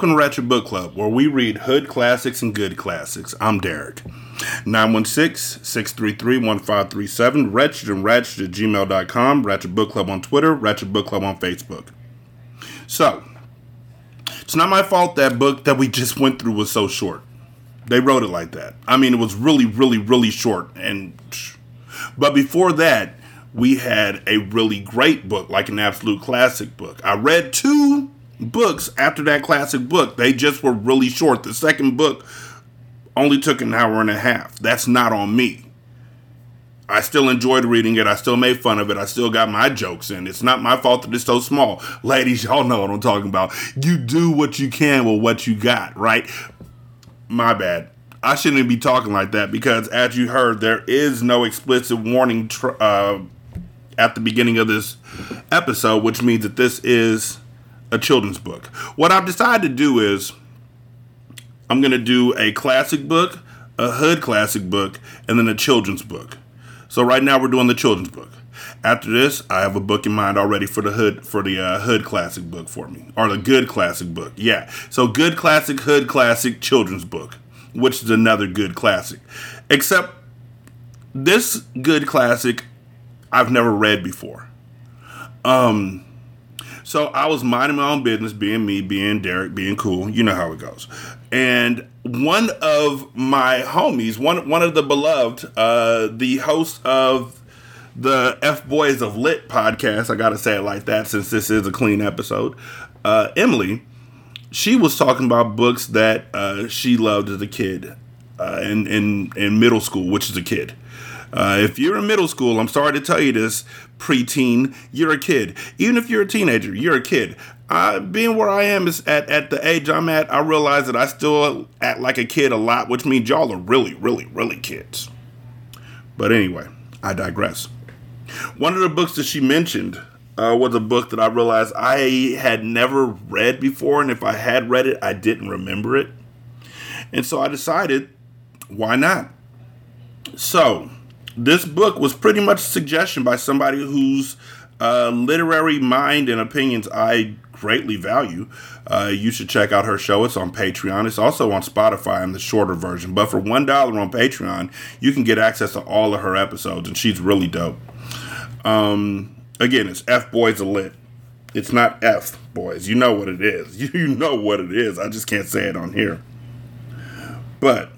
Welcome to Ratchet Book Club, where we read hood classics and good classics. I'm Derek. 916 633 1537, Wretched and Ratchet at gmail.com, Ratchet Book Club on Twitter, Ratchet Book Club on Facebook. So, it's not my fault that book that we just went through was so short. They wrote it like that. I mean, it was really, really, really short. And, but before that, we had a really great book, like an absolute classic book. I read two books after that classic book. They just were really short. The second book only took an hour and a half. That's not on me. I still enjoyed reading it. I still made fun of it. I still got my jokes in. It's not my fault that it's so small. Ladies, y'all know what I'm talking about. You do what you can with what you got, right? My bad. I shouldn't be talking like that because, as you heard, there is no explicit warning tr- uh, at the beginning of this episode, which means that this is a children's book. What I've decided to do is I'm going to do a classic book, a hood classic book, and then a children's book. So right now we're doing the children's book. After this, I have a book in mind already for the hood for the uh, hood classic book for me, or the good classic book. Yeah, so good classic, hood classic, children's book, which is another good classic. Except this good classic, I've never read before. Um, so I was minding my own business, being me, being Derek, being cool. You know how it goes. And one of my homies, one one of the beloved, uh, the host of the F Boys of Lit podcast, I gotta say it like that since this is a clean episode. Uh, Emily, she was talking about books that uh, she loved as a kid, uh, in in in middle school, which is a kid. Uh, if you're in middle school, I'm sorry to tell you this, preteen, you're a kid. Even if you're a teenager, you're a kid. Being where I am is at, at the age I'm at, I realize that I still act like a kid a lot, which means y'all are really, really, really kids. But anyway, I digress. One of the books that she mentioned uh, was a book that I realized I had never read before, and if I had read it, I didn't remember it. And so I decided, why not? So, this book was pretty much a suggestion by somebody whose uh, literary mind and opinions I greatly value. Uh, you should check out her show. It's on Patreon. It's also on Spotify in the shorter version. But for one dollar on Patreon, you can get access to all of her episodes, and she's really dope. Um, again, it's F Boys a Lit. It's not F Boys. You know what it is. You know what it is. I just can't say it on here. But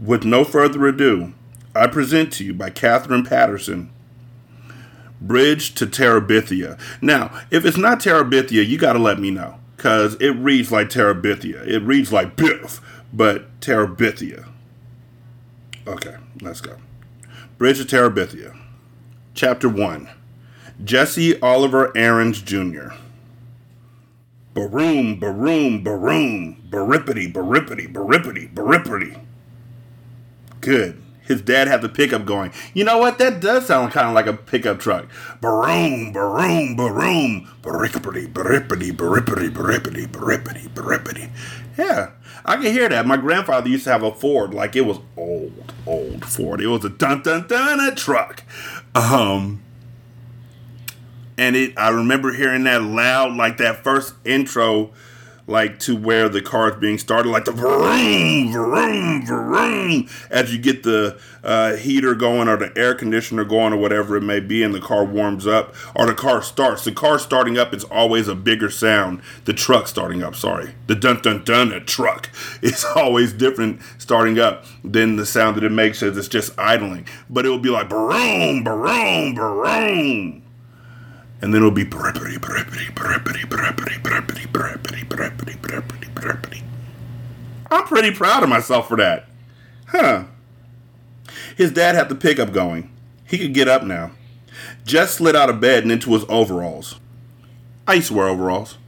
with no further ado, I present to you by Katherine Paterson. Bridge to Terabithia. Now, if it's not Terabithia, you got to let me know because it reads like Terabithia. It reads like Biff, but Terabithia. Okay, let's go. Bridge to Terabithia. Chapter 1 Jesse Oliver Aarons Jr. Baroom, baroom, baroom, barippity, barippity, barippity, barippity. Good his dad had the pickup going. You know what? That does sound kind of like a pickup truck. Baroom, baroom, baroom, barippity, barippity, barippity, barippity, barippity, barippity. Yeah, I can hear that. My grandfather used to have a Ford, like it was old, old Ford. It was a dun dun dun a truck. Um, and it, I remember hearing that loud, like that first intro like to where the car is being started, like the vroom, vroom, vroom, as you get the uh, heater going or the air conditioner going or whatever it may be, and the car warms up or the car starts. The car starting up is always a bigger sound. The truck starting up, sorry, the dun dun dun, a truck is always different starting up than the sound that it makes as it's just idling. But it will be like vroom, vroom, vroom and then it'll be brepity, brepity, brepity, brepity, brepity, brepity, brepity, brepity, brepity. I'm pretty proud of myself for that. Huh. His dad had the pickup going. He could get up now. Jess slid out of bed and into his overalls. I used to wear overalls.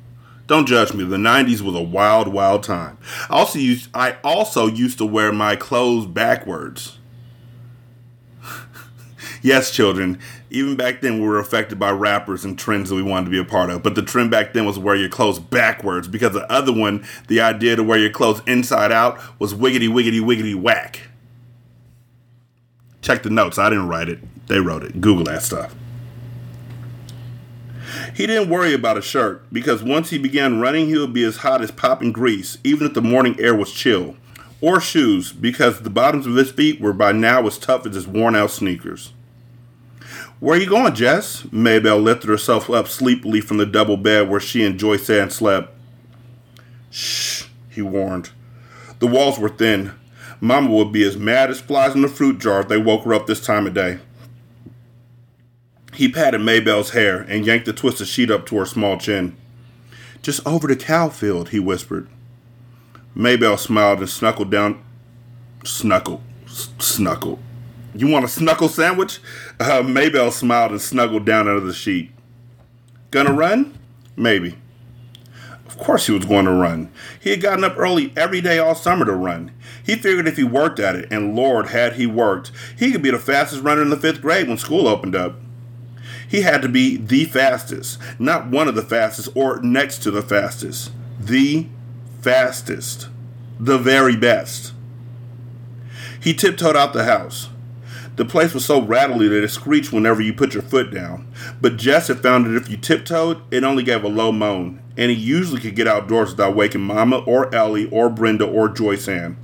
Don't judge me. The 90s was a wild, wild time. I also used, I also used to wear my clothes backwards. yes, children, even back then we were affected by rappers and trends that we wanted to be a part of. But the trend back then was wear your clothes backwards because the other one, the idea to wear your clothes inside out, was wiggity wiggity wiggity whack. Check the notes. I didn't write it. They wrote it. Google that stuff. He didn't worry about a shirt because once he began running, he would be as hot as popping grease, even if the morning air was chill. Or shoes, because the bottoms of his feet were by now as tough as his worn out sneakers. Where are you going, Jess? Maybelle lifted herself up sleepily from the double bed where she and Joyce Ann slept. Shh, he warned. The walls were thin. Mama would be as mad as flies in a fruit jar if they woke her up this time of day. He patted Maybelle's hair and yanked the twisted sheet up to her small chin. Just over the cow field, he whispered. Maybelle smiled and snuckled down. Snuckle. Snuckle. You want a snuckle sandwich? Uh, Maybelle smiled and snuggled down under the sheet. Gonna run? Maybe. Of course he was going to run. He had gotten up early every day all summer to run. He figured if he worked at it, and Lord had he worked, he could be the fastest runner in the fifth grade when school opened up. He had to be the fastest, not one of the fastest or next to the fastest. The fastest. The very best. He tiptoed out the house. The place was so rattly that it screeched whenever you put your foot down. But Jess had found that if you tiptoed, it only gave a low moan, and he usually could get outdoors without waking Mama or Ellie or Brenda or Joyce Ann.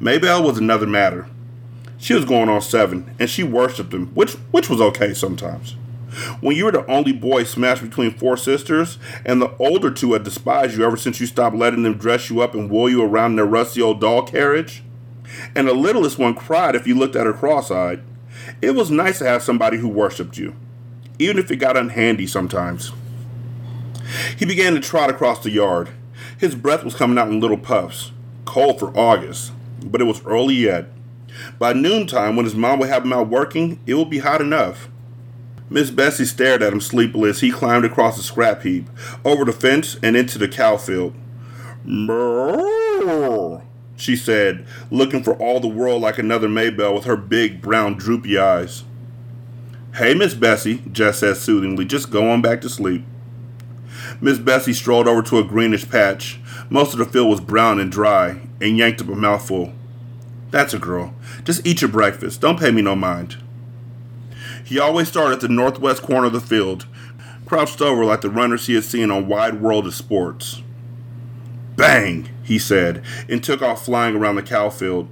Maybelle was another matter. She was going on seven, and she worshipped him, which which was okay sometimes. When you were the only boy smashed between four sisters, and the older two had despised you ever since you stopped letting them dress you up and wheel you around in their rusty old doll carriage, and the littlest one cried if you looked at her cross-eyed, it was nice to have somebody who worshipped you, even if it got unhandy sometimes. He began to trot across the yard. His breath was coming out in little puffs, cold for August, but it was early yet. By noontime, when his mom would have him out working, it would be hot enough. Miss Bessie stared at him sleepily as he climbed across the scrap heap, over the fence, and into the cow field. Brrr, she said, looking for all the world like another Maybelle with her big, brown, droopy eyes. Hey, Miss Bessie, Jess said soothingly, just go on back to sleep. Miss Bessie strolled over to a greenish patch. Most of the field was brown and dry, and yanked up a mouthful. That's a girl. Just eat your breakfast. Don't pay me no mind. He always started at the northwest corner of the field, crouched over like the runners he had seen on Wide World of Sports. Bang! He said, and took off flying around the cow field.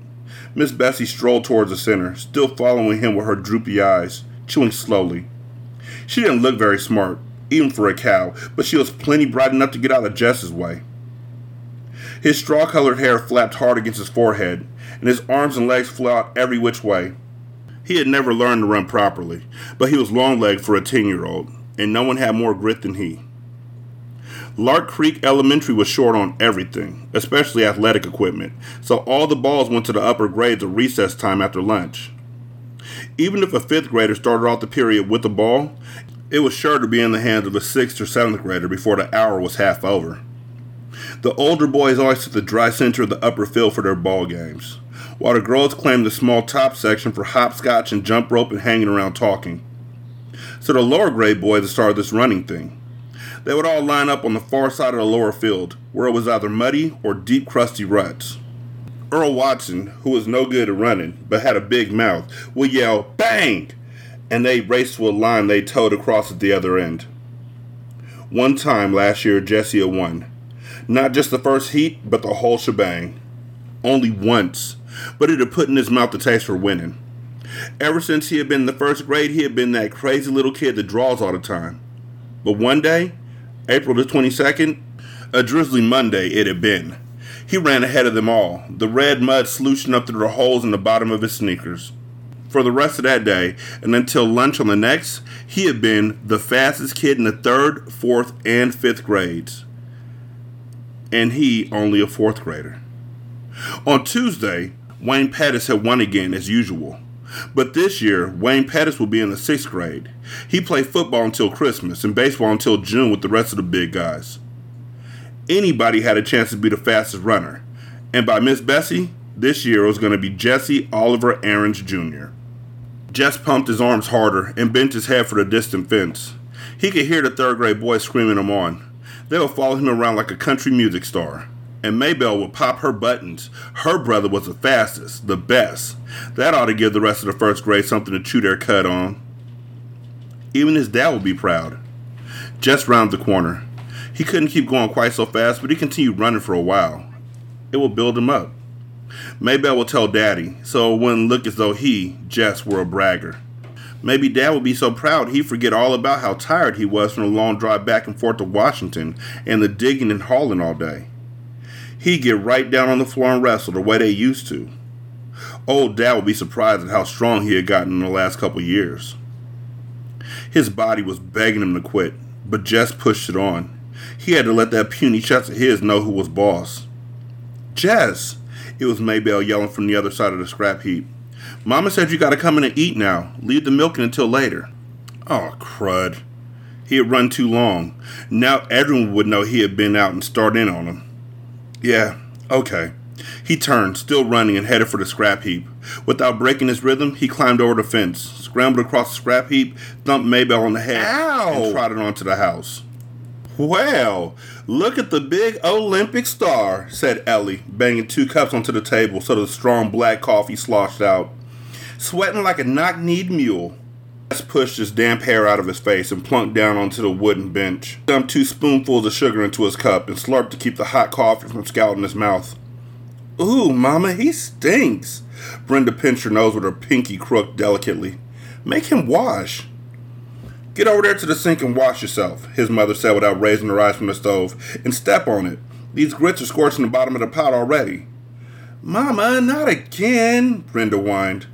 Miss Bessie strolled towards the center, still following him with her droopy eyes, chewing slowly. She didn't look very smart, even for a cow, but she was plenty bright enough to get out of Jess's way. His straw colored hair flapped hard against his forehead, and his arms and legs flew out every which way. He had never learned to run properly, but he was long legged for a 10 year old, and no one had more grit than he. Lark Creek Elementary was short on everything, especially athletic equipment, so all the balls went to the upper grades at recess time after lunch. Even if a fifth grader started off the period with the ball, it was sure to be in the hands of a sixth or seventh grader before the hour was half over. The older boys always took the dry center of the upper field for their ball games, while the girls claimed the small top section for hopscotch and jump rope and hanging around talking. So the lower grade boys started this running thing. They would all line up on the far side of the lower field, where it was either muddy or deep, crusty ruts. Earl Watson, who was no good at running but had a big mouth, would yell, Bang! and they raced to a line they towed across at the other end. One time last year, Jesse won. Not just the first heat, but the whole shebang. Only once, but it had put in his mouth the taste for winning. Ever since he had been in the first grade, he had been that crazy little kid that draws all the time. But one day, April the 22nd, a drizzly Monday it had been. He ran ahead of them all, the red mud sluicing up through the holes in the bottom of his sneakers. For the rest of that day, and until lunch on the next, he had been the fastest kid in the third, fourth, and fifth grades and he only a fourth grader. On Tuesday, Wayne Pettis had won again as usual. But this year, Wayne Pettis will be in the sixth grade. He played football until Christmas and baseball until June with the rest of the big guys. Anybody had a chance to be the fastest runner. And by Miss Bessie, this year it was going to be Jesse Oliver Aarons Jr. Jess pumped his arms harder and bent his head for the distant fence. He could hear the third grade boys screaming him on. They would follow him around like a country music star. And Maybelle would pop her buttons. Her brother was the fastest, the best. That ought to give the rest of the first grade something to chew their cud on. Even his dad would be proud. Just round the corner. He couldn't keep going quite so fast, but he continued running for a while. It will build him up. Maybe I will tell Daddy, so it wouldn't look as though he, Jess, were a bragger. Maybe Dad would be so proud he'd forget all about how tired he was from the long drive back and forth to Washington and the digging and hauling all day. He'd get right down on the floor and wrestle the way they used to. Old Dad would be surprised at how strong he had gotten in the last couple years. His body was begging him to quit, but Jess pushed it on. He had to let that puny chest of his know who was boss. Jess! It was Maybelle yelling from the other side of the scrap heap. Mama said you gotta come in and eat now. Leave the milking until later. Oh, crud. He had run too long. Now everyone would know he had been out and start in on him. Yeah, okay. He turned, still running, and headed for the scrap heap. Without breaking his rhythm, he climbed over the fence, scrambled across the scrap heap, thumped Maybelle on the head, Ow! and trotted onto the house. Well, look at the big Olympic star, said Ellie, banging two cups onto the table so the strong black coffee sloshed out. Sweating like a knock-kneed mule. Jess pushed his damp hair out of his face and plunked down onto the wooden bench. Dumped two spoonfuls of sugar into his cup and slurped to keep the hot coffee from scalding his mouth. Ooh, Mama, he stinks. Brenda pinched her nose with her pinky crooked delicately. Make him wash. Get over there to the sink and wash yourself, his mother said without raising her eyes from the stove, and step on it. These grits are scorching the bottom of the pot already. Mama, not again, Brenda whined.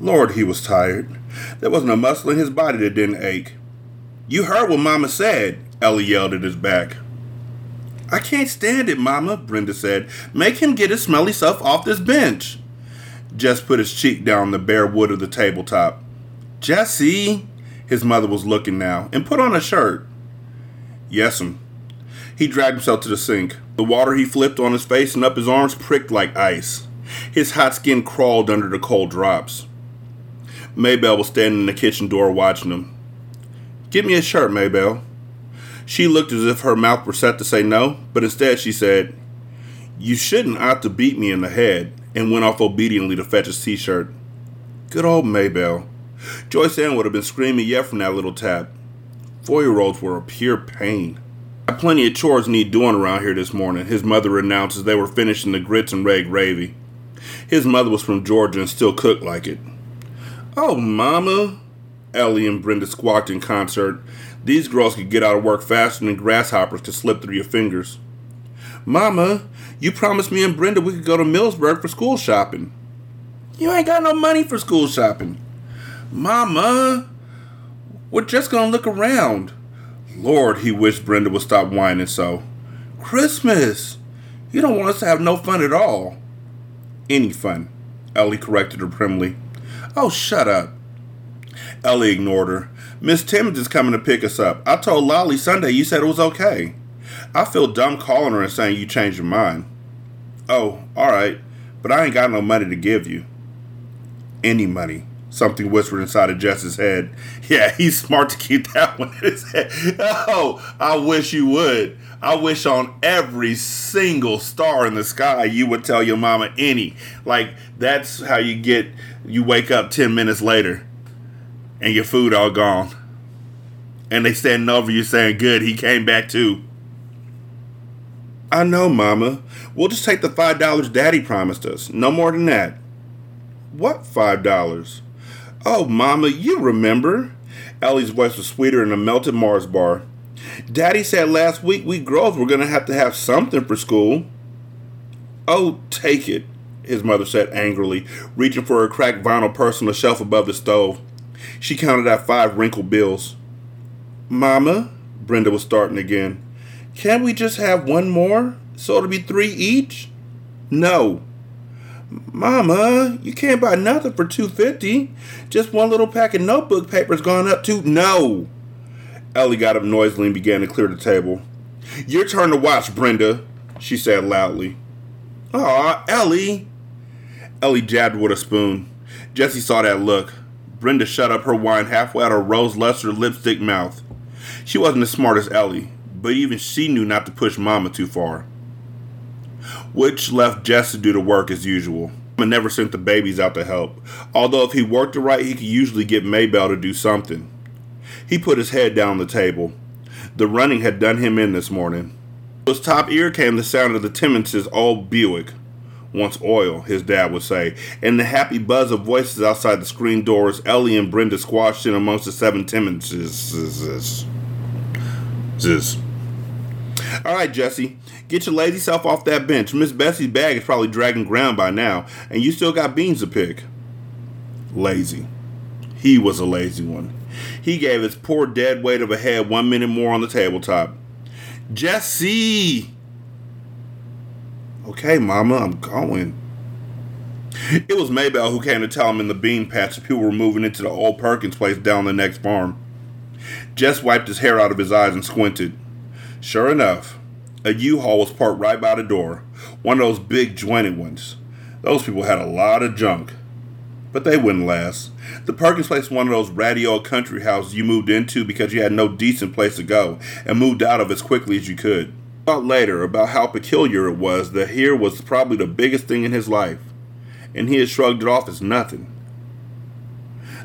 Lord, he was tired. There wasn't a muscle in his body that didn't ache. You heard what Mama said, Ellie yelled at his back. I can't stand it, Mama, Brenda said. Make him get his smelly self off this bench. Jess put his cheek down the bare wood of the tabletop. Jesse, his mother was looking now, and put on a shirt. Yes'm. He dragged himself to the sink. The water he flipped on his face and up his arms pricked like ice. His hot skin crawled under the cold drops. Maybelle was standing in the kitchen door watching him. Get me a shirt, Maybelle. She looked as if her mouth were set to say no, but instead she said, You shouldn't ought to beat me in the head, and went off obediently to fetch his t shirt. Good old Maybelle. Joyce Ann would have been screaming yet from that little tap. Four year olds were a pure pain. Plenty of chores need doing around here this morning, his mother announced as they were finishing the grits and red gravy. His mother was from Georgia and still cooked like it. Oh, Mama, Ellie and Brenda squawked in concert. These girls could get out of work faster than grasshoppers could slip through your fingers. Mama, you promised me and Brenda we could go to Millsburg for school shopping. You ain't got no money for school shopping. Mama, we're just gonna look around. Lord, he wished Brenda would stop whining so. Christmas! You don't want us to have no fun at all. Any fun, Ellie corrected her primly. Oh, shut up. Ellie ignored her. Miss Timmons is coming to pick us up. I told Lolly Sunday you said it was okay. I feel dumb calling her and saying you changed your mind. Oh, all right, but I ain't got no money to give you. Any money. Something whispered inside of Jess's head. Yeah, he's smart to keep that one in his head. Oh, I wish you would. I wish on every single star in the sky you would tell your mama any. Like, that's how you get, you wake up 10 minutes later and your food all gone. And they standing over you saying, Good, he came back too. I know, Mama. We'll just take the $5 Daddy promised us. No more than that. What $5? Oh, Mama, you remember. Ellie's voice was sweeter than a melted Mars bar. Daddy said last week we girls were going to have to have something for school. Oh, take it, his mother said angrily, reaching for her cracked vinyl purse on the shelf above the stove. She counted out five wrinkled bills. Mama, Brenda was starting again. Can't we just have one more? So it'll be three each? No. Mama, you can't buy nothing for two fifty. Just one little pack of notebook paper's gone up to no. Ellie got up noisily and began to clear the table. Your turn to watch, Brenda, she said loudly. Aw, Ellie. Ellie jabbed with a spoon. Jessie saw that look. Brenda shut up her wine halfway out her rose luster lipstick mouth. She wasn't as smart as Ellie, but even she knew not to push Mama too far. Which left Jess to do the work as usual. Mama never sent the babies out to help, although if he worked it right, he could usually get Maybelle to do something. He put his head down the table. The running had done him in this morning. To his top ear came the sound of the Timmonses' old Buick, once oil, his dad would say, and the happy buzz of voices outside the screen doors. Ellie and Brenda squashed in amongst the seven Timmonses. All right, Jesse, get your lazy self off that bench. Miss Bessie's bag is probably dragging ground by now, and you still got beans to pick. Lazy. He was a lazy one. He gave his poor dead weight of a head one minute more on the tabletop. Jesse! Okay, Mama, I'm going. It was Maybelle who came to tell him in the bean patch people were moving into the old Perkins place down the next farm. Jess wiped his hair out of his eyes and squinted. Sure enough, a U-Haul was parked right by the door, one of those big jointed ones. Those people had a lot of junk, but they wouldn't last. The Perkins place was one of those ratty old country houses you moved into because you had no decent place to go and moved out of as quickly as you could thought later about how peculiar it was that here was probably the biggest thing in his life, and he had shrugged it off as nothing.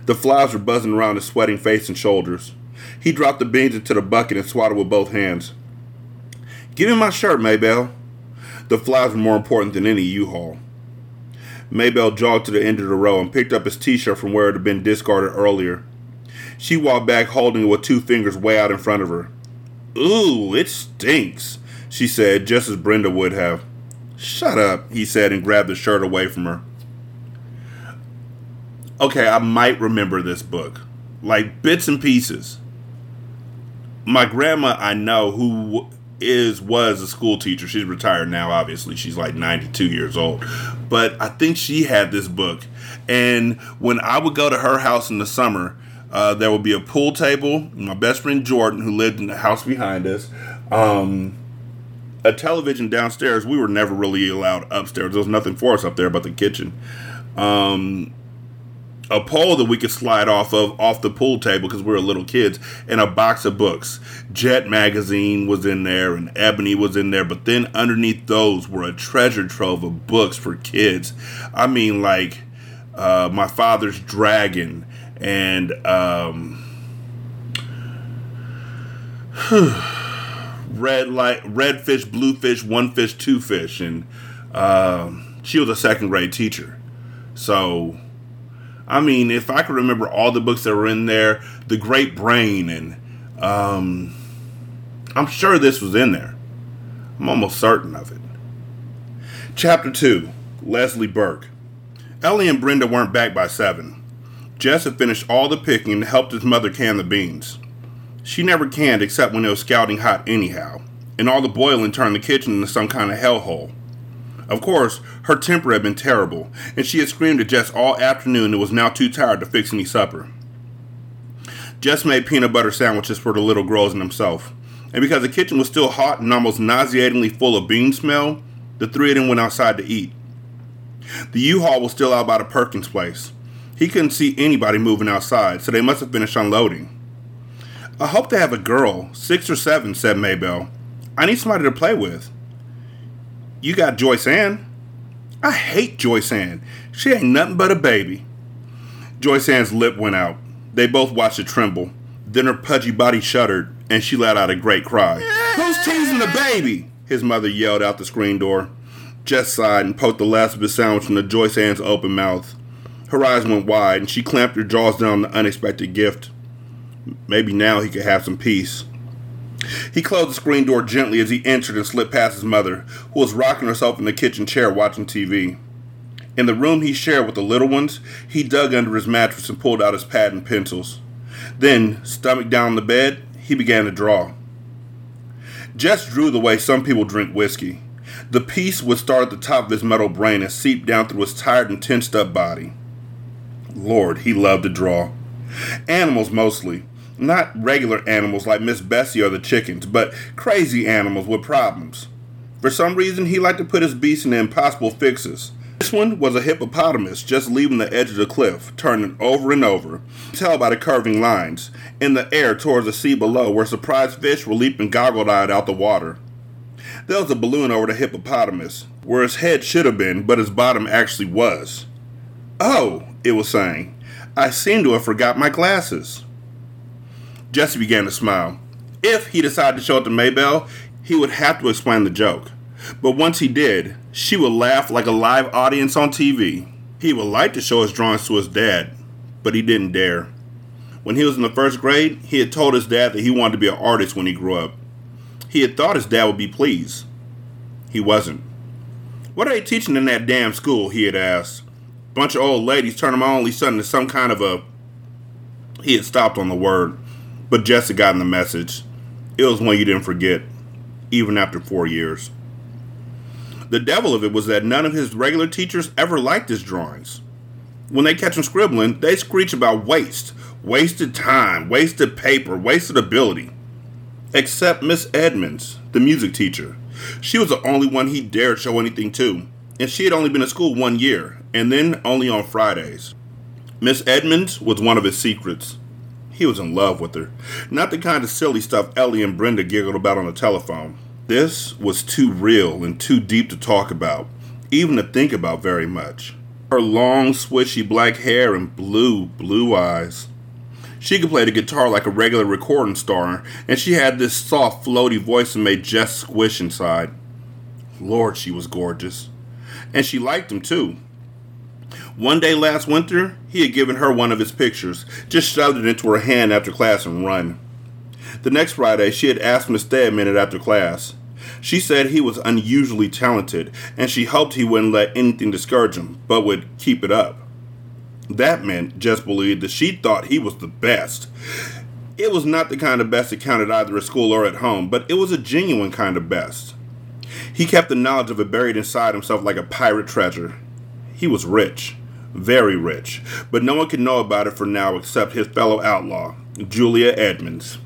The flies were buzzing around his sweating face and shoulders. He dropped the beans into the bucket and swatted with both hands. Give me my shirt, Maybelle. The flies were more important than any U-Haul. Maybelle jogged to the end of the row and picked up his t-shirt from where it had been discarded earlier. She walked back holding it with two fingers way out in front of her. Ooh, it stinks, she said, just as Brenda would have. Shut up, he said, and grabbed the shirt away from her. Okay, I might remember this book. Like bits and pieces. My grandma, I know, who is was a school teacher. She's retired now, obviously. She's like 92 years old. But I think she had this book. And when I would go to her house in the summer, uh, there would be a pool table. My best friend Jordan, who lived in the house behind us, um, a television downstairs. We were never really allowed upstairs. There was nothing for us up there but the kitchen. Um, a pole that we could slide off of off the pool table because we were little kids, and a box of books. Jet magazine was in there, and Ebony was in there. But then underneath those were a treasure trove of books for kids. I mean, like uh, my father's dragon and. Um, red light, red fish, blue fish, one fish, two fish, and uh, she was a second grade teacher. So, I mean, if I could remember all the books that were in there, The Great Brain, and um, I'm sure this was in there. I'm almost certain of it. Chapter 2 Leslie Burke. Ellie and Brenda weren't back by 7. Jess had finished all the picking and helped his mother can the beans. She never canned except when it was scalding hot anyhow, and all the boiling turned the kitchen into some kind of hellhole. Of course, her temper had been terrible, and she had screamed at Jess all afternoon and was now too tired to fix any supper. Jess made peanut butter sandwiches for the little girls and himself, and because the kitchen was still hot and almost nauseatingly full of bean smell, the three of them went outside to eat. The U-Haul was still out by the Perkins place. He couldn't see anybody moving outside, so they must have finished unloading. I hope they have a girl, six or seven, said Maybelle. I need somebody to play with. You got Joyce Ann? I hate Joyce Ann. She ain't nothing but a baby. Joyce Ann's lip went out. They both watched it tremble. Then her pudgy body shuddered, and she let out a great cry. Who's teasing the baby? His mother yelled out the screen door. Jess sighed and poked the last of his sandwich into Joyce Ann's open mouth. Her eyes went wide, and she clamped her jaws down on the unexpected gift. Maybe now he could have some peace. He closed the screen door gently as he entered and slipped past his mother, who was rocking herself in the kitchen chair watching TV. In the room he shared with the little ones, he dug under his mattress and pulled out his pad and pencils. Then, stomach down on the bed, he began to draw. Jess drew the way some people drink whiskey. The peace would start at the top of his metal brain and seep down through his tired and tensed up body. Lord, he loved to draw. Animals mostly. Not regular animals like Miss Bessie or the chickens, but crazy animals with problems. For some reason, he liked to put his beasts in impossible fixes. This one was a hippopotamus just leaving the edge of the cliff, turning over and over. Tell by the curving lines, in the air towards the sea below, where surprised fish were leaping goggle eyed out the water. There was a balloon over the hippopotamus, where his head should have been, but his bottom actually was. Oh, it was saying, I seem to have forgot my glasses. Jesse began to smile. If he decided to show up to Maybelle, he would have to explain the joke. But once he did, she would laugh like a live audience on TV. He would like to show his drawings to his dad, but he didn't dare. When he was in the first grade, he had told his dad that he wanted to be an artist when he grew up. He had thought his dad would be pleased. He wasn't. What are they teaching in that damn school? He had asked. Bunch of old ladies turning my only son into some kind of a. He had stopped on the word, but Jess had gotten the message. It was one you didn't forget, even after four years. The devil of it was that none of his regular teachers ever liked his drawings. When they catch him scribbling, they screech about waste, wasted time, wasted paper, wasted ability. Except Miss Edmonds, the music teacher. She was the only one he dared show anything to, and she had only been at school one year, and then only on Fridays. Miss Edmonds was one of his secrets. He was in love with her. Not the kind of silly stuff Ellie and Brenda giggled about on the telephone. This was too real and too deep to talk about, even to think about very much. Her long, swishy black hair and blue, blue eyes. She could play the guitar like a regular recording star, and she had this soft, floaty voice that made Jess squish inside. Lord, she was gorgeous. And she liked him too. One day last winter, he had given her one of his pictures, just shoved it into her hand after class and run. The next Friday, she had asked to stay a minute after class. She said he was unusually talented, and she hoped he wouldn't let anything discourage him, but would keep it up. That meant Jess believed that she thought he was the best. It was not the kind of best that counted either at school or at home, but it was a genuine kind of best. He kept the knowledge of it buried inside himself like a pirate treasure. He was rich, very rich, but no one could know about it for now except his fellow outlaw, Julia Edmonds.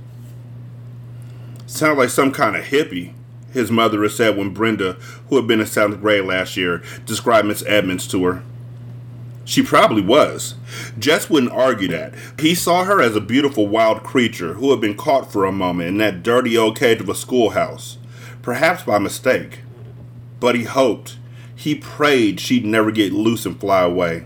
Sounds like some kind of hippie, his mother had said when Brenda, who had been in seventh grade last year, described Miss Edmonds to her. She probably was. Jess wouldn't argue that. He saw her as a beautiful wild creature who had been caught for a moment in that dirty old cage of a schoolhouse, perhaps by mistake. But he hoped, he prayed she'd never get loose and fly away.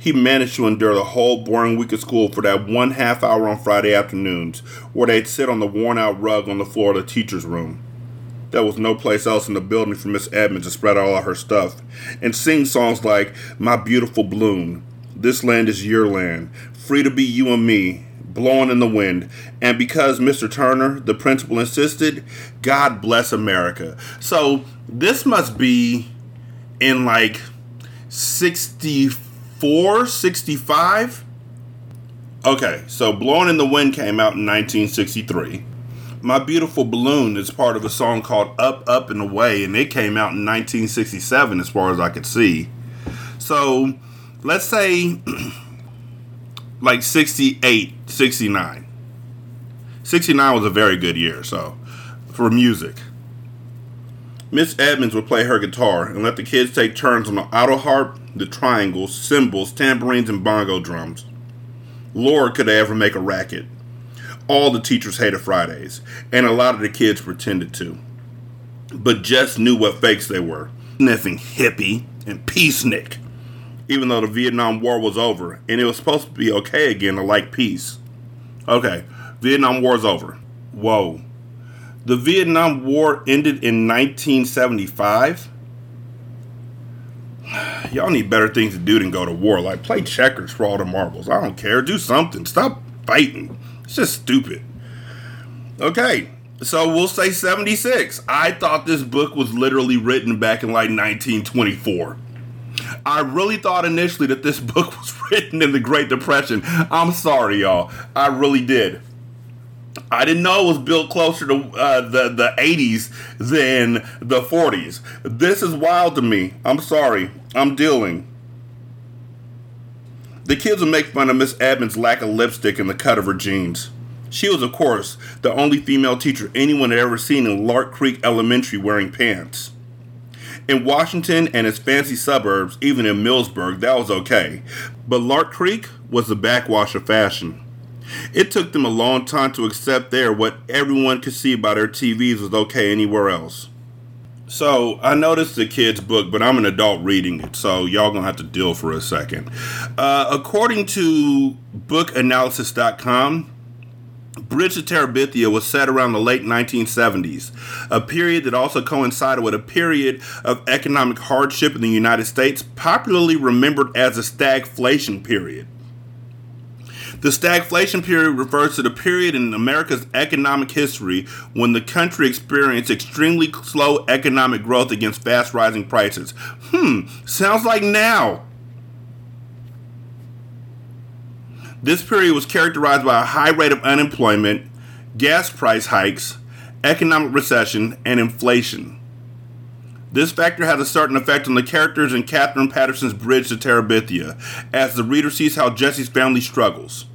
He managed to endure the whole boring week of school for that one half hour on Friday afternoons where they'd sit on the worn out rug on the floor of the teacher's room. There was no place else in the building for Miss Edmonds to spread all her stuff and sing songs like My Beautiful Balloon, This Land is Your Land, Free to Be You and Me, Blowing in the Wind, and because Mr. Turner, the principal, insisted, God bless America. So this must be in like 64 64, 65. Okay, so Blowing in the Wind came out in 1963. My Beautiful Balloon is part of a song called Up, Up, and Away, and it came out in 1967 as far as I could see. So let's say like 68, 69. 69 was a very good year, so for music. Miss Edmonds would play her guitar and let the kids take turns on the auto harp, the triangles, cymbals, tambourines, and bongo drums. Lord could ever make a racket. All the teachers hated Fridays, and a lot of the kids pretended to. But Jess knew what fakes they were sniffing hippie and peacenik. Even though the Vietnam War was over, and it was supposed to be okay again to like peace. Okay, Vietnam War's over. Whoa the Vietnam War ended in 1975. Y'all need better things to do than go to war. Like play checkers for all the marbles. I don't care. Do something. Stop fighting. It's just stupid. Okay, so we'll say 76. I thought this book was literally written back in like 1924. I really thought initially that this book was written in the Great Depression. I'm sorry, y'all. I really did. I didn't know it was built closer to uh, the the 80s than the 40s. This is wild to me. I'm sorry. I'm dealing. The kids would make fun of Miss Edmonds' lack of lipstick and the cut of her jeans. She was, of course, the only female teacher anyone had ever seen in Lark Creek Elementary wearing pants. In Washington and its fancy suburbs, even in Millsburg, that was okay. But Lark Creek was the backwash of fashion. It took them a long time to accept there what everyone could see by their TVs was okay anywhere else. So I noticed the kid's book, but I'm an adult reading it, so y'all gonna have to deal for a second. Uh, according to bookanalysis.com, Bridge to Terabithia was set around the late 1970s, a period that also coincided with a period of economic hardship in the United States, popularly remembered as the stagflation period. The stagflation period refers to the period in America's economic history when the country experienced extremely slow economic growth against fast rising prices. Hmm, sounds like now. This period was characterized by a high rate of unemployment, gas price hikes, economic recession, and inflation. This factor has a certain effect on the characters in Katherine Paterson's Bridge to Terabithia, as the reader sees how Jesse's family struggles.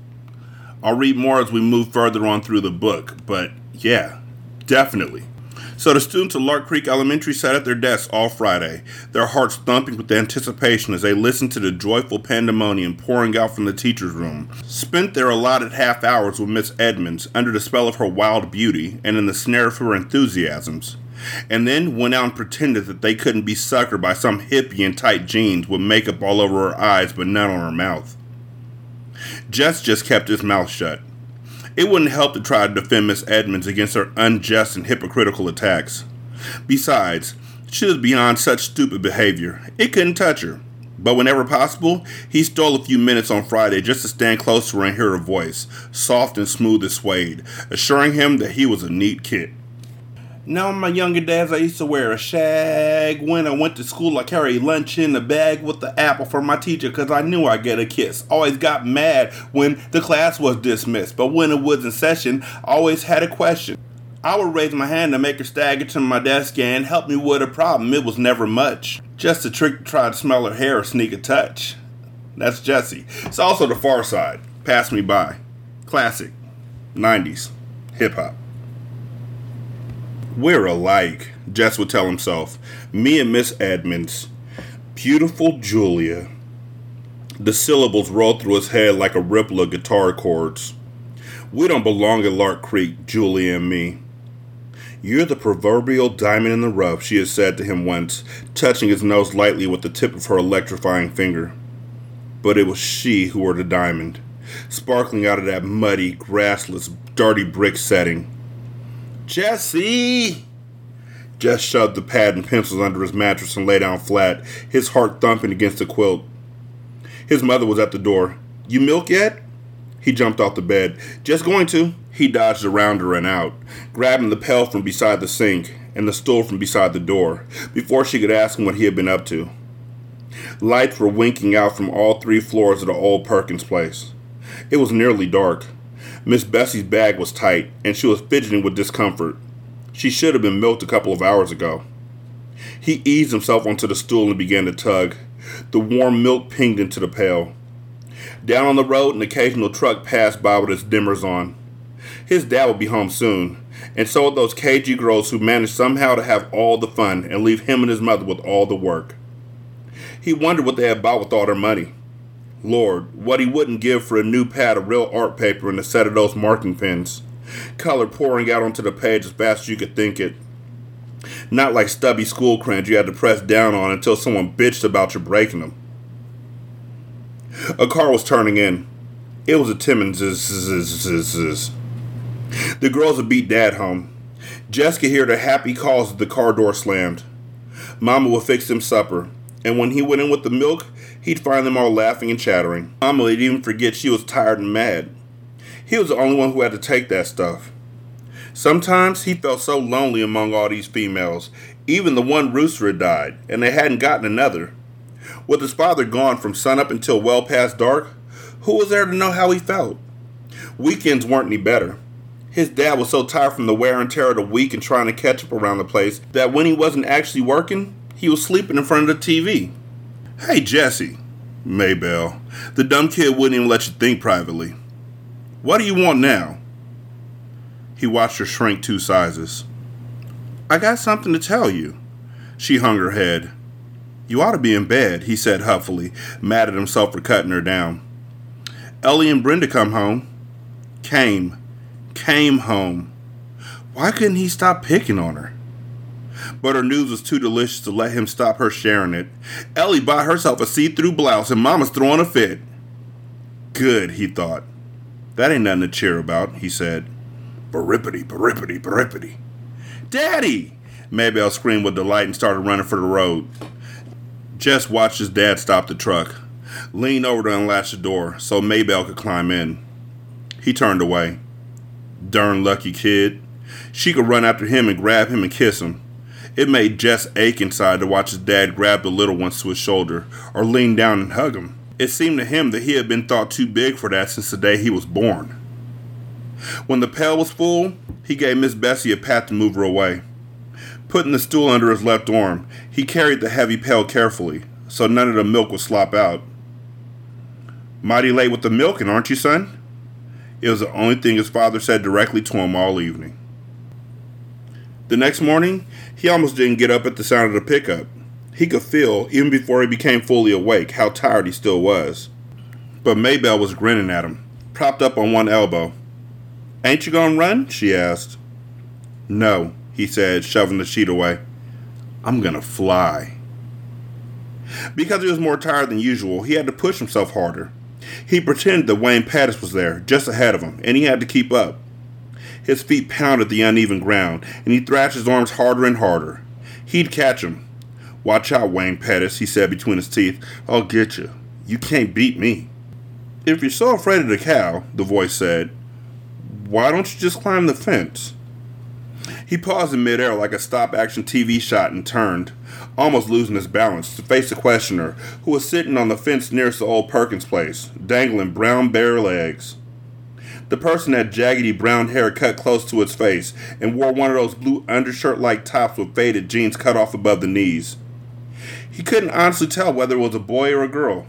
I'll read more as we move further on through the book, but yeah, definitely. So the students of Lark Creek Elementary sat at their desks all Friday, their hearts thumping with anticipation as they listened to the joyful pandemonium pouring out from the teacher's room. Spent their allotted half hours with Miss Edmonds under the spell of her wild beauty and in the snare of her enthusiasms and then went out and pretended that they couldn't be suckered by some hippie in tight jeans with makeup all over her eyes but none on her mouth. Jess just kept his mouth shut. It wouldn't help to try to defend Miss Edmonds against her unjust and hypocritical attacks. Besides, she was beyond such stupid behavior. It couldn't touch her. But whenever possible, he stole a few minutes on Friday just to stand close to her and hear her voice, soft and smooth as suede, assuring him that he was a neat kid. Now, in my younger days, I used to wear a shag. When I went to school, I carried lunch in a bag with the apple for my teacher because I knew I'd get a kiss. Always got mad when the class was dismissed, but when it was in session, always had a question. I would raise my hand to make her stagger to my desk and help me with a problem. It was never much. Just a trick to try to smell her hair or sneak a touch. That's Jesse. It's also the Pharcyde. Pass me by. Classic. 90s. Hip hop. We're alike, Jess would tell himself. Me and Miss Edmonds. Beautiful Julia. The syllables rolled through his head like a ripple of guitar chords. We don't belong at Lark Creek, Julia and me. You're the proverbial diamond in the rough, she had said to him once, touching his nose lightly with the tip of her electrifying finger. But it was she who were the diamond, sparkling out of that muddy, grassless, dirty brick setting. Jesse! Jess shoved the pad and pencils under his mattress and lay down flat, his heart thumping against the quilt. His mother was at the door. You milk yet? He jumped off the bed. Just going to. He dodged around her and out, grabbing the pail from beside the sink and the stool from beside the door, before she could ask him what he had been up to. Lights were winking out from all three floors of the old Perkins place. It was nearly dark. Miss Bessie's bag was tight, and she was fidgeting with discomfort. She should have been milked a couple of hours ago. He eased himself onto the stool and began to tug. The warm milk pinged into the pail. Down on the road, an occasional truck passed by with its dimmers on. His dad would be home soon, and so would those cagey girls who managed somehow to have all the fun and leave him and his mother with all the work. He wondered what they had bought with all their money. Lord, what he wouldn't give for a new pad of real art paper and a set of those marking pens. Color pouring out onto the page as fast as you could think it. Not like stubby school crayons you had to press down on until someone bitched about you breaking them. A car was turning in. It was a Timmons. The girls had beat Dad home. Jess could hear the happy calls as the car door slammed. Mama would fix him supper, and when he went in with the milk, he'd find them all laughing and chattering. Would even forget she was tired and mad. He was the only one who had to take that stuff. Sometimes he felt so lonely among all these females. Even the one rooster had died, and they hadn't gotten another. With his father gone from sunup until well past dark, who was there to know how he felt? Weekends weren't any better. His dad was so tired from the wear and tear of the week and trying to catch up around the place that when he wasn't actually working, he was sleeping in front of the TV. Hey, Jesse. Maybelle. The dumb kid wouldn't even let you think privately. What do you want now? He watched her shrink two sizes. I got something to tell you. She hung her head. You ought to be in bed, he said huffily, mad at himself for cutting her down. Ellie and Brenda come home. Came. Came home. Why couldn't he stop picking on her? But her news was too delicious to let him stop her sharing it. Ellie bought herself a see through blouse, and Mama's throwing a fit. Good, he thought. That ain't nothing to cheer about, he said. Barippity, barippity, barippity. Daddy! Maybelle screamed with delight and started running for the road. Jess watched his dad stop the truck, lean over to unlatch the door so Maybelle could climb in. He turned away. Darn lucky kid. She could run after him and grab him and kiss him. It made Jess ache inside to watch his dad grab the little ones to his shoulder or lean down and hug him. It seemed to him that he had been thought too big for that since the day he was born. When the pail was full, he gave Miss Bessie a pat to move her away. Putting the stool under his left arm, he carried the heavy pail carefully, so none of the milk would slop out. Mighty late with the milking, aren't you, son? It was the only thing his father said directly to him all evening. The next morning, he almost didn't get up at the sound of the pickup. He could feel, even before he became fully awake, how tired he still was. But Maybelle was grinning at him, propped up on one elbow. Ain't you gonna run? she asked. No, he said, shoving the sheet away. I'm gonna fly. Because he was more tired than usual, he had to push himself harder. He pretended that Wayne Pettis was there, just ahead of him, and he had to keep up. His feet pounded the uneven ground, and he thrashed his arms harder and harder. He'd catch him, Watch out, Wayne Pettis, he said between his teeth. I'll get you. You can't beat me. If you're so afraid of the cow, the voice said, why don't you just climb the fence? He paused in midair like a stop action TV shot and turned, almost losing his balance, to face the questioner, who was sitting on the fence nearest the old Perkins place, dangling brown bare legs. The person had jaggedy brown hair cut close to its face and wore one of those blue undershirt like tops with faded jeans cut off above the knees. He couldn't honestly tell whether it was a boy or a girl.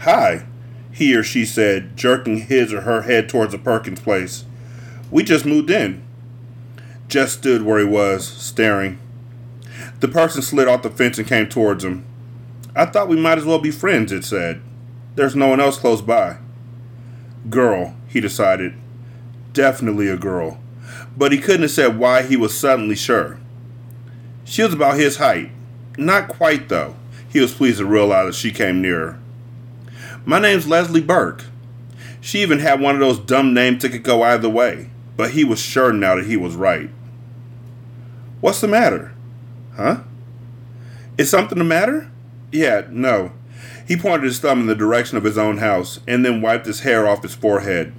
Hi, he or she said, jerking his or her head towards the Perkins place. We just moved in. Jess stood where he was, staring. The person slid off the fence and came towards him. I thought we might as well be friends, it said. There's no one else close by. Girl, he decided. Definitely a girl. But he couldn't have said why he was suddenly sure. She was about his height. Not quite, though. He was pleased to realize as she came nearer. My name's Leslie Burke. She even had one of those dumb names that could go either way, but he was sure now that he was right. What's the matter? Huh? Is something the matter? Yeah, no. He pointed his thumb in the direction of his own house and then wiped his hair off his forehead.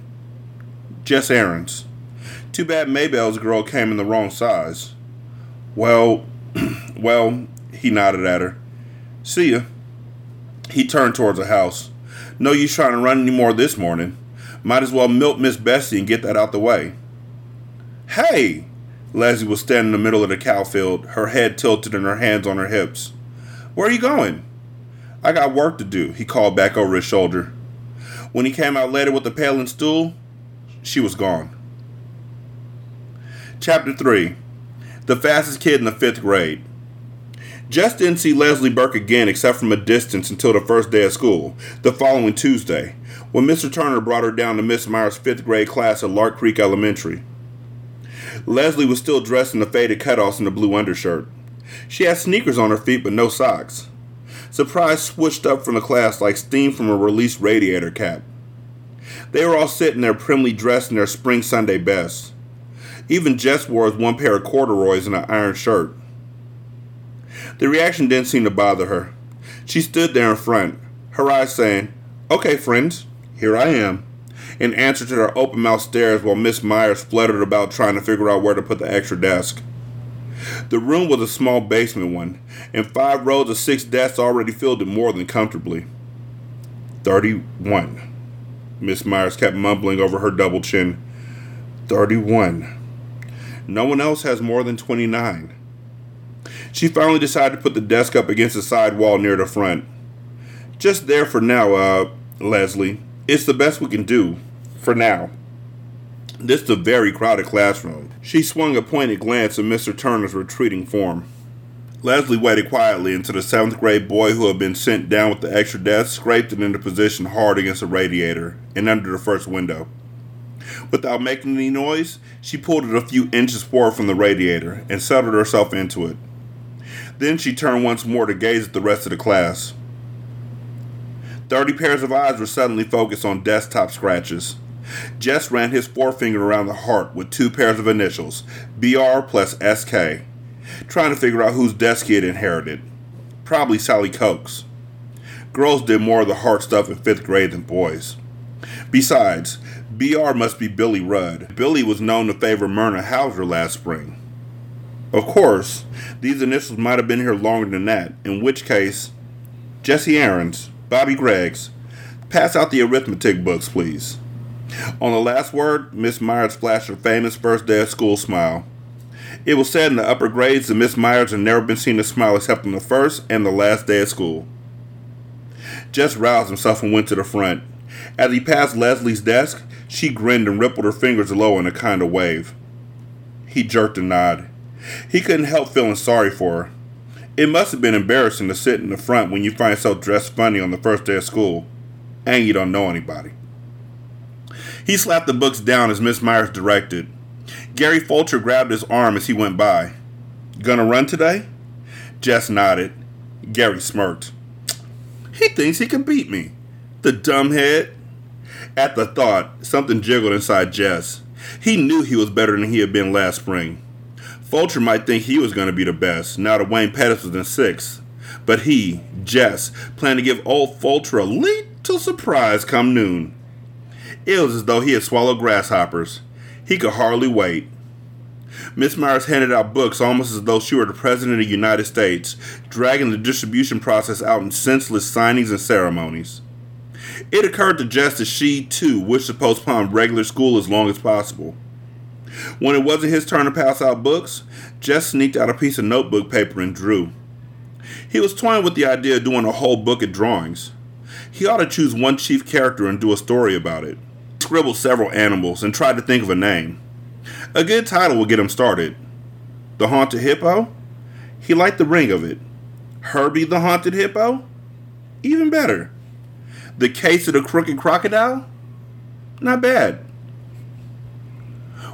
Just errands. Too bad Maybelle's girl came in the wrong size. Well, well, he nodded at her. See ya. He turned towards the house. No use trying to run any more this morning. Might as well milk Miss Bessie and get that out the way. Hey! Leslie was standing in the middle of the cow field, her head tilted and her hands on her hips. Where are you going? I got work to do, he called back over his shoulder. When he came out later with the pail and stool, she was gone. Chapter 3 The fastest kid in the fifth grade. Jess didn't see Leslie Burke again except from a distance until the first day of school, the following Tuesday, when Mr. Turner brought her down to Miss Myers' fifth grade class at Lark Creek Elementary. Leslie was still dressed in the faded cutoffs and the blue undershirt. She had sneakers on her feet but no socks. Surprise switched up from the class like steam from a released radiator cap. They were all sitting there primly dressed in their spring Sunday best. Even Jess wore one pair of corduroys and an iron shirt. The reaction didn't seem to bother her. She stood there in front, her eyes saying, Okay, friends, here I am, in answer to their open mouthed stares while Miss Myers fluttered about trying to figure out where to put the extra desk. The room was a small basement one, and five rows of six desks already filled it more than comfortably. Thirty-one. Miss Myers kept mumbling over her double chin. Thirty-one. No one else has more than twenty-nine. She finally decided to put the desk up against the side wall near the front. Just there for now, uh, Leslie. It's the best we can do. For now. This is a very crowded classroom. She swung a pointed glance at Mr. Turner's retreating form. Leslie waited quietly until the seventh grade boy who had been sent down with the extra desk scraped it into position hard against the radiator and under the first window. Without making any noise, she pulled it a few inches forward from the radiator and settled herself into it. Then she turned once more to gaze at the rest of the class. Thirty pairs of eyes were suddenly focused on desktop scratches. Jess ran his forefinger around the heart with two pairs of initials, BR plus SK, trying to figure out whose desk he had inherited. Probably Sally Coke's. Girls did more of the heart stuff in fifth grade than boys. Besides, BR must be Billy Rudd. Billy was known to favor Myrna Hauser last spring. Of course, these initials might have been here longer than that, in which case, Jesse Aarons, Bobby Greggs, pass out the arithmetic books, please. On the last word, Miss Myers flashed her famous first day of school smile. It was said in the upper grades that Miss Myers had never been seen to smile except on the first and the last day of school. Jess roused himself and went to the front. As he passed Leslie's desk, she grinned and rippled her fingers low in a kind of wave. He jerked a nod. He couldn't help feeling sorry for her. It must have been embarrassing to sit in the front when you find yourself dressed funny on the first day of school, and you don't know anybody. He slapped the books down as Miss Myers directed. Gary Fulcher grabbed his arm as he went by. Gonna run today? Jess nodded. Gary smirked. He thinks he can beat me. The dumbhead. At the thought, something jiggled inside Jess. He knew he was better than he had been last spring. Fulcher might think he was going to be the best, now that Wayne Pettis was in sixth. But he, Jess, planned to give old Fulcher a little surprise come noon. It was as though he had swallowed grasshoppers. He could hardly wait. Miss Myers handed out books almost as though she were the President of the United States, dragging the distribution process out in senseless signings and ceremonies. It occurred to Jess that she, too, wished to postpone regular school as long as possible. When it wasn't his turn to pass out books, Jess sneaked out a piece of notebook paper and drew. He was toying with the idea of doing a whole book of drawings. He ought to choose one chief character and do a story about it. Scribbled several animals and tried to think of a name. A good title would get him started. The Haunted Hippo? He liked the ring of it. Herbie the Haunted Hippo? Even better. The Case of the Crooked Crocodile? Not bad.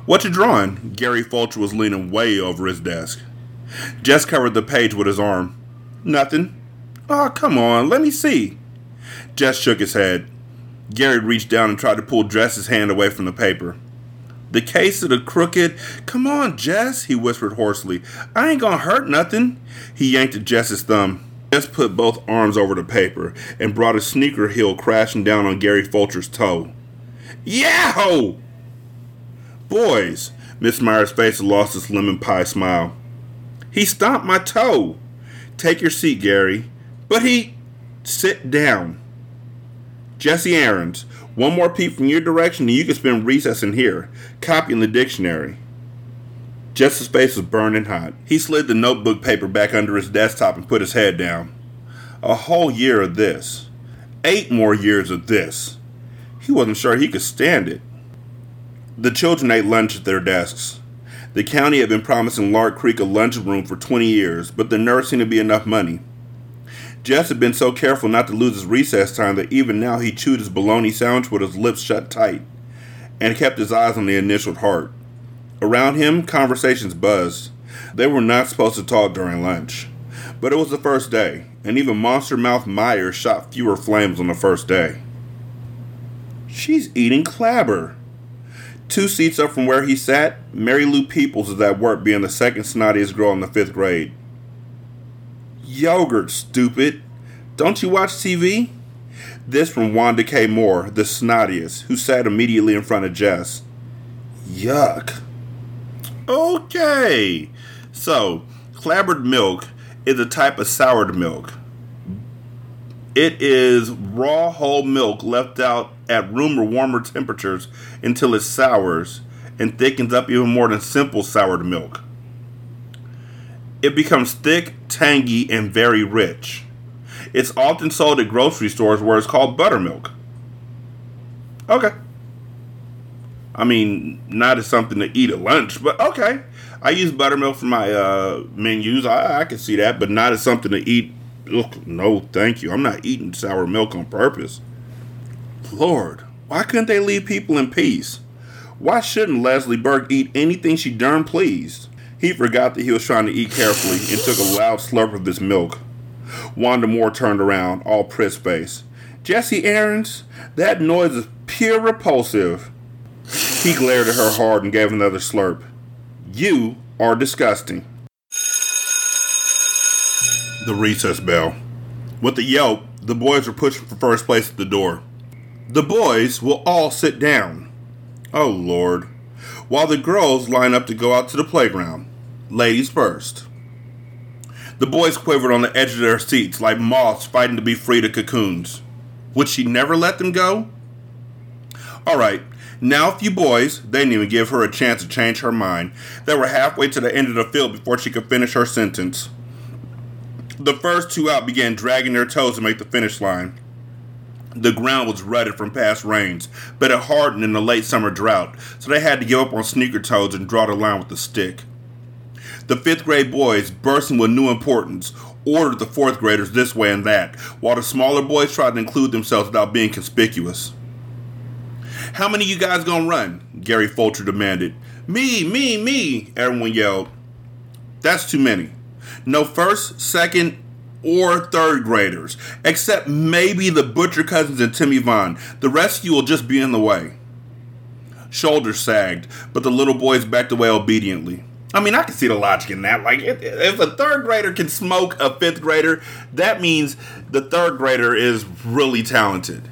What you drawing? Gary Fulcher was leaning way over his desk. Jess covered the page with his arm. Nothing. Oh, come on, let me see. Jess shook his head. Gary reached down and tried to pull Jess's hand away from the paper. The case of the crooked. Come on, Jess, he whispered hoarsely. I ain't gonna hurt nothing. He yanked at Jess's thumb. Jess put both arms over the paper and brought his sneaker heel crashing down on Gary Fulcher's toe. Yahoo! Boys, Miss Myers' face lost its lemon pie smile. He stomped my toe. Take your seat, Gary. But he. Sit down. Jesse Aarons, one more peep from your direction and you can spend recess in here, copying the dictionary. Jesse's face was burning hot. He slid the notebook paper back under his desktop and put his head down. A whole year of this. Eight more years of this. He wasn't sure he could stand it. The children ate lunch at their desks. The county had been promising Lark Creek a lunchroom for 20 years, but there never seemed to be enough money. Jess had been so careful not to lose his recess time that even now he chewed his bologna sandwich with his lips shut tight and kept his eyes on the initialed heart. Around him, conversations buzzed. They were not supposed to talk during lunch. But it was the first day, and even Monster Mouth Myers shot fewer flames on the first day. She's eating clabber. Two seats up from where he sat, Mary Lou Peoples is at work being the second snottiest girl in the fifth grade. Yogurt, stupid. Don't you watch TV? This from Wanda K. Moore, the snottiest, who sat immediately in front of Jess. Yuck. Okay. So, clabbered milk is a type of soured milk. It is raw whole milk left out at room or warmer temperatures until it sours and thickens up even more than simple soured milk. It becomes thick, tangy, and very rich. It's often sold at grocery stores where it's called buttermilk. Okay. I mean, not as something to eat at lunch, but okay. I use buttermilk for my uh, menus. I, I can see that, but not as something to eat Look, no, thank you. I'm not eating sour milk on purpose. Lord, why couldn't they leave people in peace? Why shouldn't Leslie Burke eat anything she darn pleased? He forgot that he was trying to eat carefully and took a loud slurp of his milk. Wanda Moore turned around, all priss face. Jesse Aarons, that noise is pure repulsive. He glared at her hard and gave another slurp. You are disgusting. The recess bell. With a yelp, the boys were pushing for first place at the door. The boys will all sit down. Oh, Lord. While the girls line up to go out to the playground. Ladies first. The boys quivered on the edge of their seats like moths fighting to be free to cocoons. Would she never let them go? All right, now if you boys, they didn't even give her a chance to change her mind. They were halfway to the end of the field before she could finish her sentence. The first two out began dragging their toes to make the finish line. The ground was rutted from past rains, but it hardened in the late summer drought, so they had to give up on sneaker toes and draw the line with a stick. The fifth grade boys, bursting with new importance, ordered the fourth graders this way and that, while the smaller boys tried to include themselves without being conspicuous. How many of you guys gonna run? Gary Fulcher demanded. Me, me, me, everyone yelled. That's too many. No first, second, or third graders, except maybe the Butcher cousins and Timmy Vaughn. The rest of you will just be in the way. Shoulders sagged, but the little boys backed away obediently. I mean, I can see the logic in that. Like, if, a third grader can smoke a fifth grader, that means the third grader is really talented.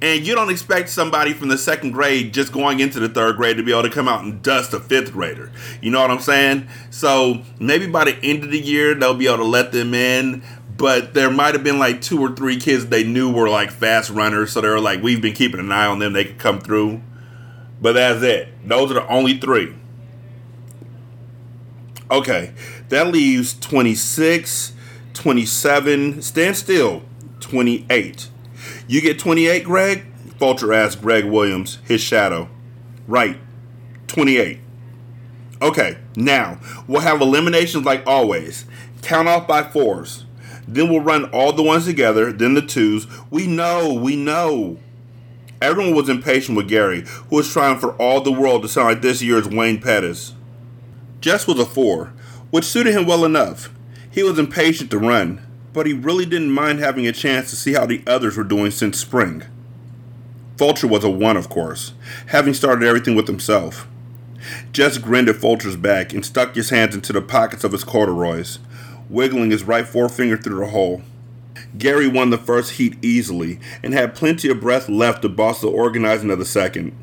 And you don't expect somebody from the second grade just going into the third grade to be able to come out and dust a fifth grader. You know what I'm saying? So maybe by the end of the year, they'll be able to let them in. But there might have been like two or three kids they knew were like fast runners. So they were like, we've been keeping an eye on them. They could come through. But that's it. Those are the only three. Okay, that leaves 26, 27, stand still, 28. You get 28, Greg? Fulcher asked Greg Williams, his shadow. Right, 28. Okay, now we'll have eliminations like always. Count off by fours. Then we'll run all the ones together, then the twos. We know, we know. Everyone was impatient with Gary, who was trying for all the world to sound like this year's Wayne Pettis. Jess was a four, which suited him well enough. He was impatient to run, but he really didn't mind having a chance to see how the others were doing since spring. Fulcher was a one, of course, having started everything with himself. Jess grinned at Fulcher's back and stuck his hands into the pockets of his corduroys, wiggling his right forefinger through the hole. Gary won the first heat easily and had plenty of breath left to boss the organizing of the second.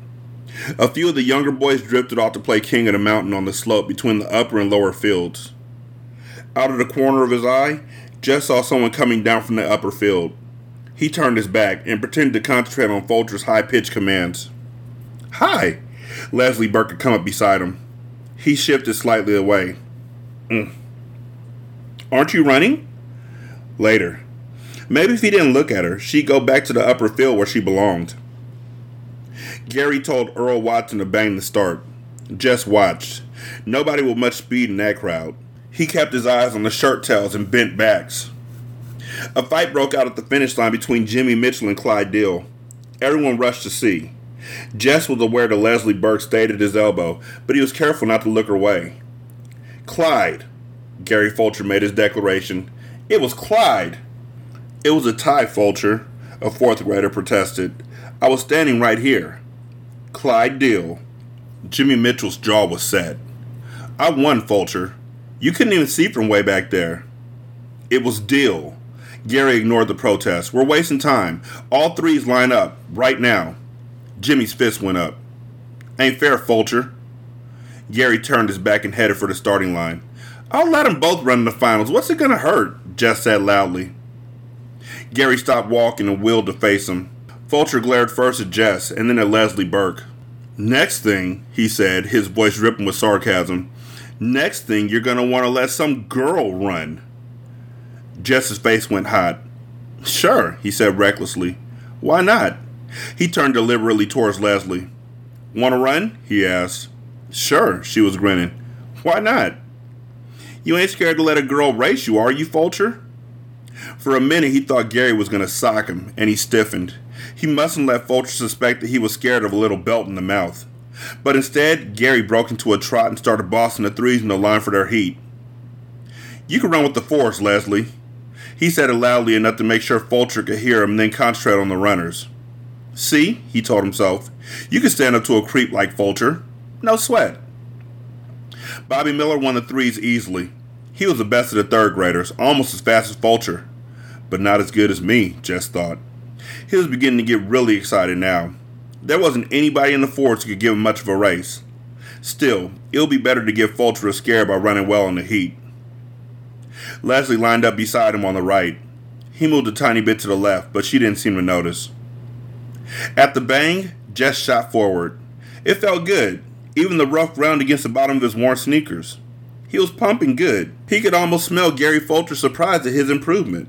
A few of the younger boys drifted off to play king of the mountain on the slope between the upper and lower fields. Out of the corner of his eye, Jess saw someone coming down from the upper field. He turned his back and pretended to concentrate on Fulcher's high pitched commands. Hi! Leslie Burke had come up beside him. He shifted slightly away. Mm. Aren't you running? Later. Maybe if he didn't look at her, she'd go back to the upper field where she belonged. Gary told Earl Watson to bang the start. Jess watched. Nobody with much speed in that crowd. He kept his eyes on the shirt tails and bent backs. A fight broke out at the finish line between Jimmy Mitchell and Clyde Dill. Everyone rushed to see. Jess was aware that Leslie Burke stayed at his elbow, but he was careful not to look her way. Clyde, Gary Fulcher made his declaration. It was Clyde. It was a tie, Fulcher, a fourth grader protested. I was standing right here. Clyde Dill. Jimmy Mitchell's jaw was set. I won, Fulcher. You couldn't even see from way back there. It was Dill. Gary ignored the protest. We're wasting time. All threes line up, right now. Jimmy's fist went up. Ain't fair, Fulcher. Gary turned his back and headed for the starting line. I'll let them both run in the finals. What's it gonna hurt? Jess said loudly. Gary stopped walking and wheeled to face him. Fulcher glared first at Jess and then at Leslie Burke. Next thing, he said, his voice dripping with sarcasm, Next thing, you're going to want to let some girl run. Jess's face went hot. Sure, he said recklessly. Why not? He turned deliberately towards Leslie. Want to run? he asked. Sure, she was grinning. Why not? You ain't scared to let a girl race you, are you, Fulcher? For a minute, he thought Gary was going to sock him, and he stiffened. He mustn't let Fulcher suspect that he was scared of a little belt in the mouth. But instead, Gary broke into a trot and started bossing the threes in the line for their heat. You can run with the force, Leslie. He said it loudly enough to make sure Fulcher could hear him then concentrate on the runners. See, he told himself, you can stand up to a creep like Fulcher. No sweat. Bobby Miller won the threes easily. He was the best of the third graders, almost as fast as Fulcher. But not as good as me, Jess thought. He was beginning to get really excited now. There wasn't anybody in the forest who could give him much of a race. Still, it'll be better to give Fulcher a scare by running well in the heat. Leslie lined up beside him on the right. He moved a tiny bit to the left, but she didn't seem to notice. At the bang, Jess shot forward. It felt good, even the rough ground against the bottom of his worn sneakers. He was pumping good. He could almost smell Gary Fulcher's surprise at his improvement.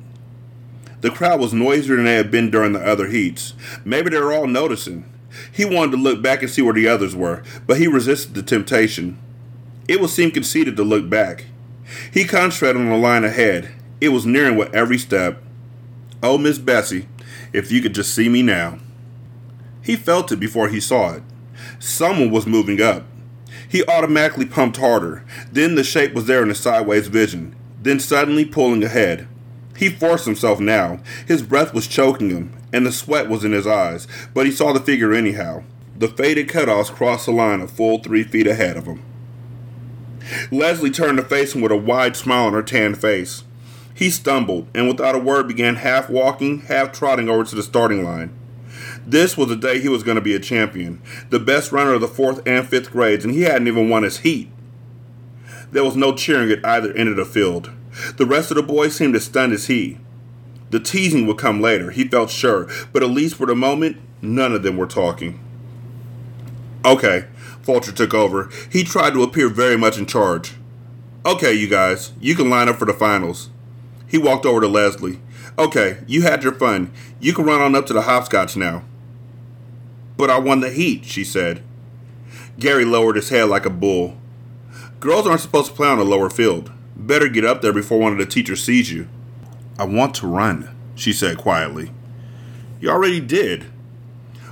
The crowd was noisier than they had been during the other heats. Maybe they were all noticing. He wanted to look back and see where the others were, but he resisted the temptation. It would seem conceited to look back. He concentrated on the line ahead. It was nearing with every step. Oh, Miss Bessie, if you could just see me now. He felt it before he saw it. Someone was moving up. He automatically pumped harder. Then the shape was there in his sideways vision. Then suddenly pulling ahead. He forced himself now. His breath was choking him, and the sweat was in his eyes, but he saw the figure anyhow. The faded cutoffs crossed the line a full three feet ahead of him. Leslie turned to face him with a wide smile on her tanned face. He stumbled, and without a word began half walking, half trotting over to the starting line. This was the day he was going to be a champion, the best runner of the fourth and fifth grades, and he hadn't even won his heat. There was no cheering at either end of the field. The rest of the boys seemed as stunned as he. The teasing would come later, he felt sure, but at least for the moment, none of them were talking. Okay, Fulcher took over. He tried to appear very much in charge. Okay, you guys, you can line up for the finals. He walked over to Leslie. Okay, you had your fun. You can run on up to the hopscotch now. But I won the heat, she said. Gary lowered his head like a bull. Girls aren't supposed to play on a lower field. Better get up there before one of the teachers sees you. I want to run, she said quietly. You already did.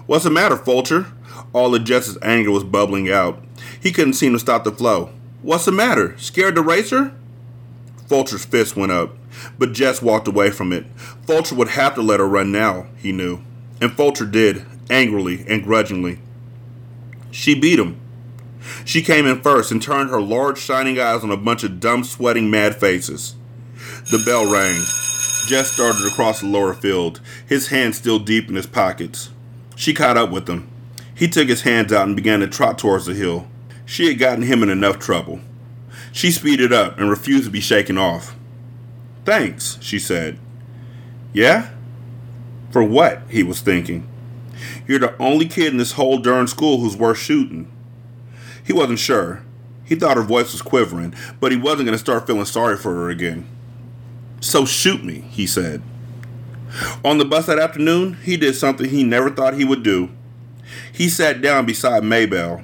What's the matter, Fulcher? All of Jess's anger was bubbling out. He couldn't seem to stop the flow. What's the matter? Scared to race her? Fulcher's fist went up, but Jess walked away from it. Fulcher would have to let her run now, he knew. And Fulcher did, angrily and grudgingly. She beat him. She came in first and turned her large shining eyes on a bunch of dumb, sweating, mad faces. The bell rang. Jess started across the lower field, his hands still deep in his pockets. She caught up with him. He took his hands out and began to trot towards the hill. She had gotten him in enough trouble. She speeded up and refused to be shaken off. Thanks, she said. Yeah? For what? he was thinking. You're the only kid in this whole darn school who's worth shooting. He wasn't sure. He thought her voice was quivering, but he wasn't going to start feeling sorry for her again. So shoot me, he said. On the bus that afternoon, he did something he never thought he would do. He sat down beside Maybelle.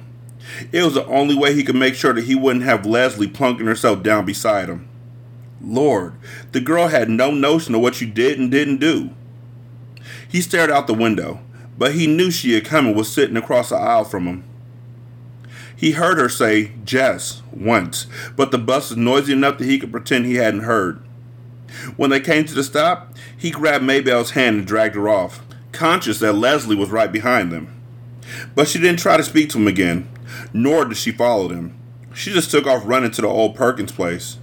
It was the only way he could make sure that he wouldn't have Leslie plunking herself down beside him. Lord, the girl had no notion of what you did and didn't do. He stared out the window, but he knew she had come and was sitting across the aisle from him. He heard her say, Jess, once, but the bus was noisy enough that he could pretend he hadn't heard. When they came to the stop, he grabbed Maybelle's hand and dragged her off, conscious that Leslie was right behind them. But she didn't try to speak to him again, nor did she follow them. She just took off running to the old Perkins place.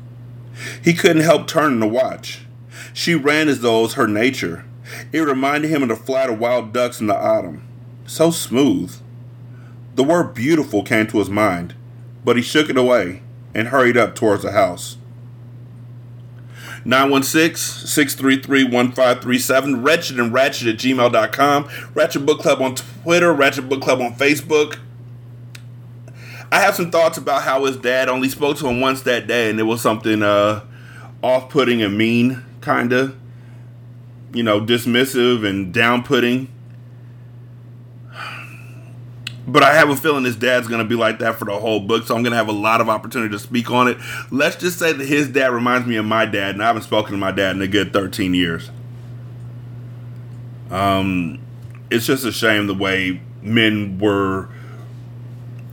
He couldn't help turning to watch. She ran as though it was her nature. It reminded him of the flight of wild ducks in the autumn. So smooth. The word beautiful came to his mind, but he shook it away and hurried up towards the house. 916-633-1537, wretched and ratchet at gmail.com, Ratchet Book Club on Twitter, Ratchet Book Club on Facebook. I have some thoughts about how his dad only spoke to him once that day, and it was something uh, off-putting and mean, kind of, you know, dismissive and down-putting. But I have a feeling his dad's going to be like that for the whole book, so I'm going to have a lot of opportunity to speak on it. Let's just say that his dad reminds me of my dad, and I haven't spoken to my dad in a good 13 years. Um, it's just a shame the way men were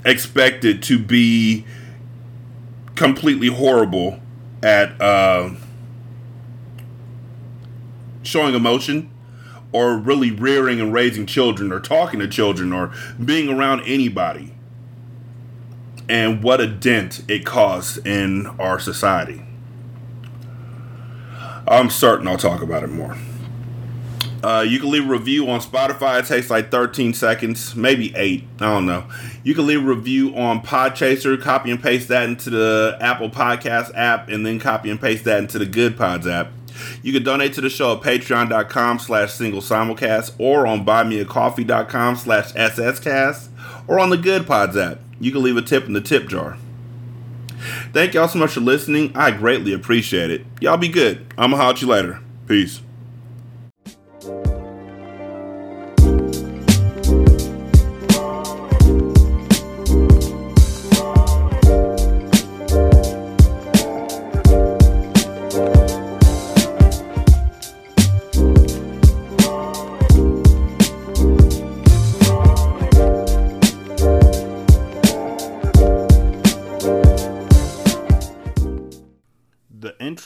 expected to be completely horrible at uh, showing emotion or really rearing and raising children or talking to children or being around anybody and what a dent it caused in our society. I'm certain I'll talk about it more. Uh, you can leave a review on Spotify. It takes like 13 seconds, maybe eight. I don't know. You can leave a review on Podchaser. Copy and paste that into the Apple Podcast app, and then copy and paste that into the Good Pods app. You can donate to the show at patreon.com slash single simulcast or on buymeacoffee.com slash sscast or on the Good Pods app. You can leave a tip in the tip jar. Thank y'all so much for listening. I greatly appreciate it. Y'all be good. I'm going to holler at you later. Peace.